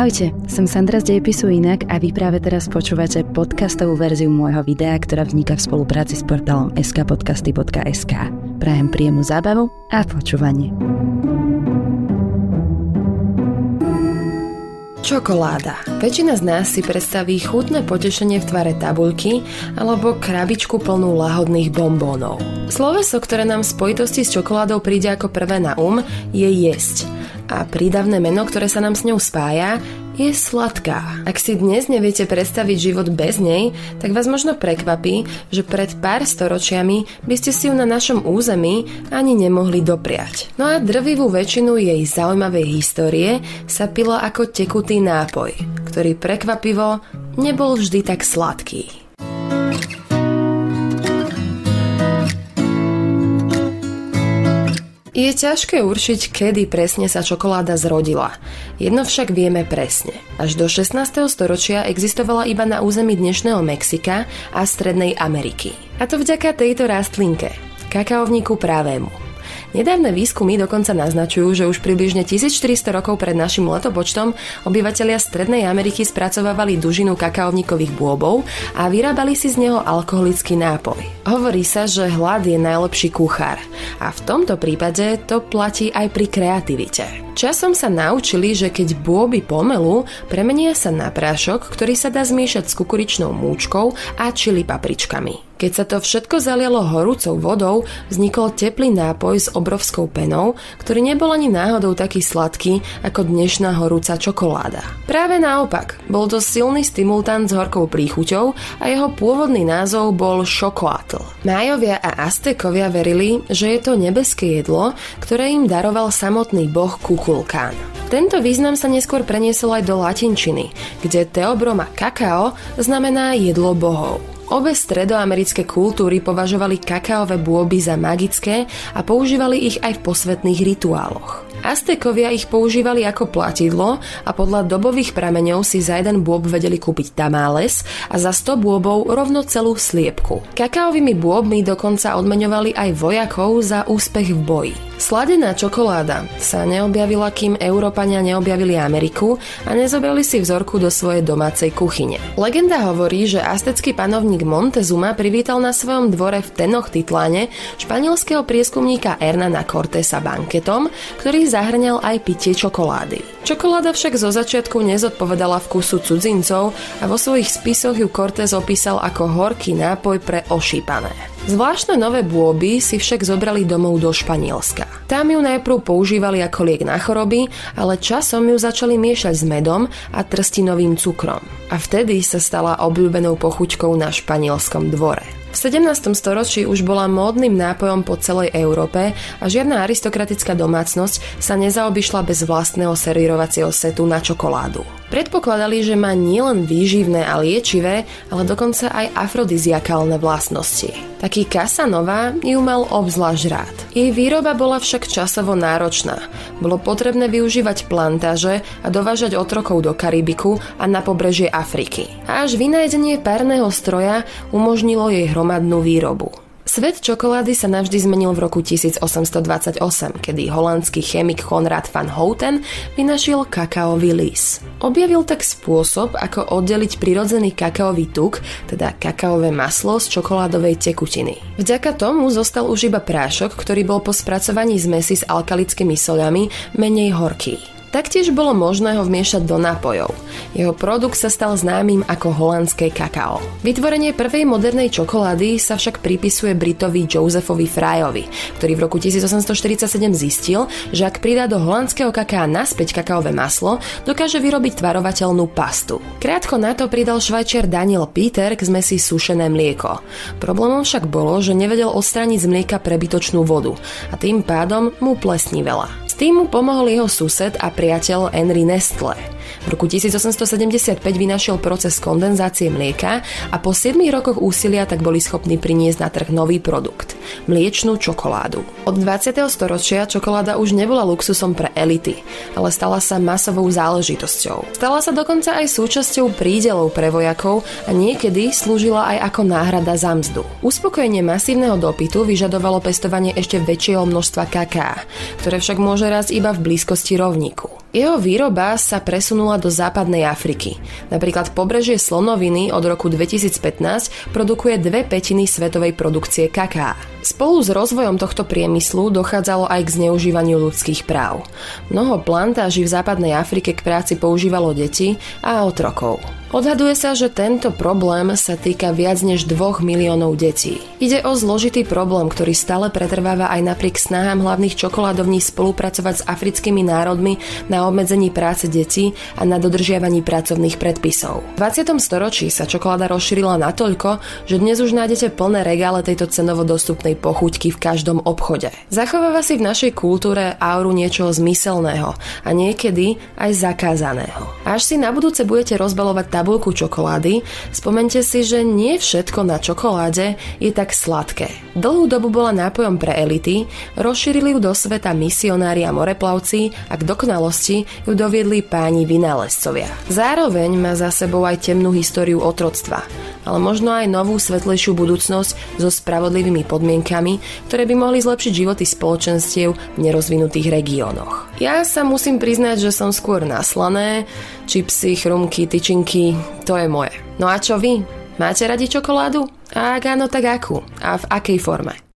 Ahojte, som Sandra z Dejepisu Inak a vy práve teraz počúvate podcastovú verziu môjho videa, ktorá vzniká v spolupráci s portálom skpodcasty.sk. Prajem príjemnú zábavu a počúvanie. Čokoláda. Väčšina z nás si predstaví chutné potešenie v tvare tabuľky alebo krabičku plnú lahodných bombónov. Sloveso, ktoré nám v spojitosti s čokoládou príde ako prvé na um, je jesť a prídavné meno, ktoré sa nám s ňou spája, je sladká. Ak si dnes neviete predstaviť život bez nej, tak vás možno prekvapí, že pred pár storočiami by ste si ju na našom území ani nemohli dopriať. No a drvivú väčšinu jej zaujímavej histórie sa pila ako tekutý nápoj, ktorý prekvapivo nebol vždy tak sladký. Je ťažké určiť, kedy presne sa čokoláda zrodila. Jedno však vieme presne. Až do 16. storočia existovala iba na území dnešného Mexika a Strednej Ameriky. A to vďaka tejto rastlinke, kakaovníku pravému. Nedávne výskumy dokonca naznačujú, že už približne 1400 rokov pred našim letopočtom obyvatelia Strednej Ameriky spracovávali dužinu kakaovníkových bôbov a vyrábali si z neho alkoholický nápoj. Hovorí sa, že hlad je najlepší kuchár a v tomto prípade to platí aj pri kreativite. Časom sa naučili, že keď bôby pomelú, premenia sa na prášok, ktorý sa dá zmiešať s kukuričnou múčkou a čili papričkami. Keď sa to všetko zalialo horúcou vodou, vznikol teplý nápoj s obrovskou penou, ktorý nebol ani náhodou taký sladký ako dnešná horúca čokoláda. Práve naopak, bol to silný stimultant s horkou príchuťou a jeho pôvodný názov bol šokoátl. Májovia a Aztekovia verili, že je to nebeské jedlo, ktoré im daroval samotný boh Kukulkán. Tento význam sa neskôr preniesol aj do latinčiny, kde teobroma kakao znamená jedlo bohov. Obe stredoamerické kultúry považovali kakaové bôby za magické a používali ich aj v posvetných rituáloch. Aztekovia ich používali ako platidlo a podľa dobových prameňov si za jeden bôb vedeli kúpiť tamáles a za 100 bôbov rovno celú sliepku. Kakaovými bôbmi dokonca odmeňovali aj vojakov za úspech v boji. Sladená čokoláda sa neobjavila, kým Európania neobjavili Ameriku a nezobrali si vzorku do svojej domácej kuchyne. Legenda hovorí, že aztecký panovník Montezuma privítal na svojom dvore v Tenoch Titláne španielského prieskumníka Hernana Cortesa banketom, ktorý zahrňal aj pitie čokolády. Čokoláda však zo začiatku nezodpovedala vkusu cudzincov a vo svojich spisoch ju Cortés opísal ako horký nápoj pre ošípané. Zvláštne nové bôby si však zobrali domov do Španielska. Tam ju najprv používali ako liek na choroby, ale časom ju začali miešať s medom a trstinovým cukrom. A vtedy sa stala obľúbenou pochuťkou na španielskom dvore. V 17. storočí už bola módnym nápojom po celej Európe a žiadna aristokratická domácnosť sa nezaobišla bez vlastného servírovacieho setu na čokoládu. Predpokladali, že má nielen výživné a liečivé, ale dokonca aj afrodiziakálne vlastnosti. Taký Casanova ju mal obzvlášť rád. Jej výroba bola však časovo náročná. Bolo potrebné využívať plantáže a dovážať otrokov do Karibiku a na pobrežie Afriky. A až vynájdenie párneho stroja umožnilo jej hromadnú výrobu. Svet čokolády sa navždy zmenil v roku 1828, kedy holandský chemik Konrad van Houten vynašiel kakaový lis. Objavil tak spôsob, ako oddeliť prirodzený kakaový tuk, teda kakaové maslo z čokoládovej tekutiny. Vďaka tomu zostal už iba prášok, ktorý bol po spracovaní zmesi s alkalickými soľami menej horký. Taktiež bolo možné ho vmiešať do nápojov. Jeho produkt sa stal známym ako holandské kakao. Vytvorenie prvej modernej čokolády sa však pripisuje Britovi Josephovi Fryovi, ktorý v roku 1847 zistil, že ak pridá do holandského kaká naspäť kakaové maslo, dokáže vyrobiť tvarovateľnú pastu. Krátko na to pridal švajčiar Daniel Peter k zmesi sušené mlieko. Problémom však bolo, že nevedel odstrániť z mlieka prebytočnú vodu a tým pádom mu plesnivela. Tým mu pomohol jeho sused a priateľ Henry Nestle. V roku 1875 vynašiel proces kondenzácie mlieka a po 7 rokoch úsilia tak boli schopní priniesť na trh nový produkt – mliečnú čokoládu. Od 20. storočia čokoláda už nebola luxusom pre elity, ale stala sa masovou záležitosťou. Stala sa dokonca aj súčasťou prídelov pre vojakov a niekedy slúžila aj ako náhrada za mzdu. Uspokojenie masívneho dopytu vyžadovalo pestovanie ešte väčšieho množstva kaká, ktoré však môže rásť iba v blízkosti rovníku. Jeho výroba sa presunula do západnej Afriky. Napríklad pobrežie Slonoviny od roku 2015 produkuje dve petiny svetovej produkcie kaká. Spolu s rozvojom tohto priemyslu dochádzalo aj k zneužívaniu ľudských práv. Mnoho plantáží v západnej Afrike k práci používalo deti a otrokov. Odhaduje sa, že tento problém sa týka viac než 2 miliónov detí. Ide o zložitý problém, ktorý stále pretrváva aj napriek snahám hlavných čokoládovní spolupracovať s africkými národmi na obmedzení práce detí a na dodržiavaní pracovných predpisov. V 20. storočí sa čokoláda rozšírila natoľko, že dnes už nájdete plné regále tejto cenovo dostupnej pochuťky v každom obchode. Zachováva si v našej kultúre auru niečoho zmyselného a niekedy aj zakázaného. Až si na budúce budete rozbalovať tabulku čokolády, spomente si, že nie všetko na čokoláde je tak sladké. Dlhú dobu bola nápojom pre elity, rozšírili ju do sveta misionári a moreplavci a k dokonalosti ju doviedli páni vynálezcovia. Zároveň má za sebou aj temnú históriu otroctva, ale možno aj novú svetlejšiu budúcnosť so spravodlivými podmienkami, ktoré by mohli zlepšiť životy spoločenstiev v nerozvinutých regiónoch. Ja sa musím priznať, že som skôr naslané, čipsy, chrumky, tyčinky, to je moje. No a čo vy? Máte radi čokoládu? A ak áno, tak akú? A v akej forme?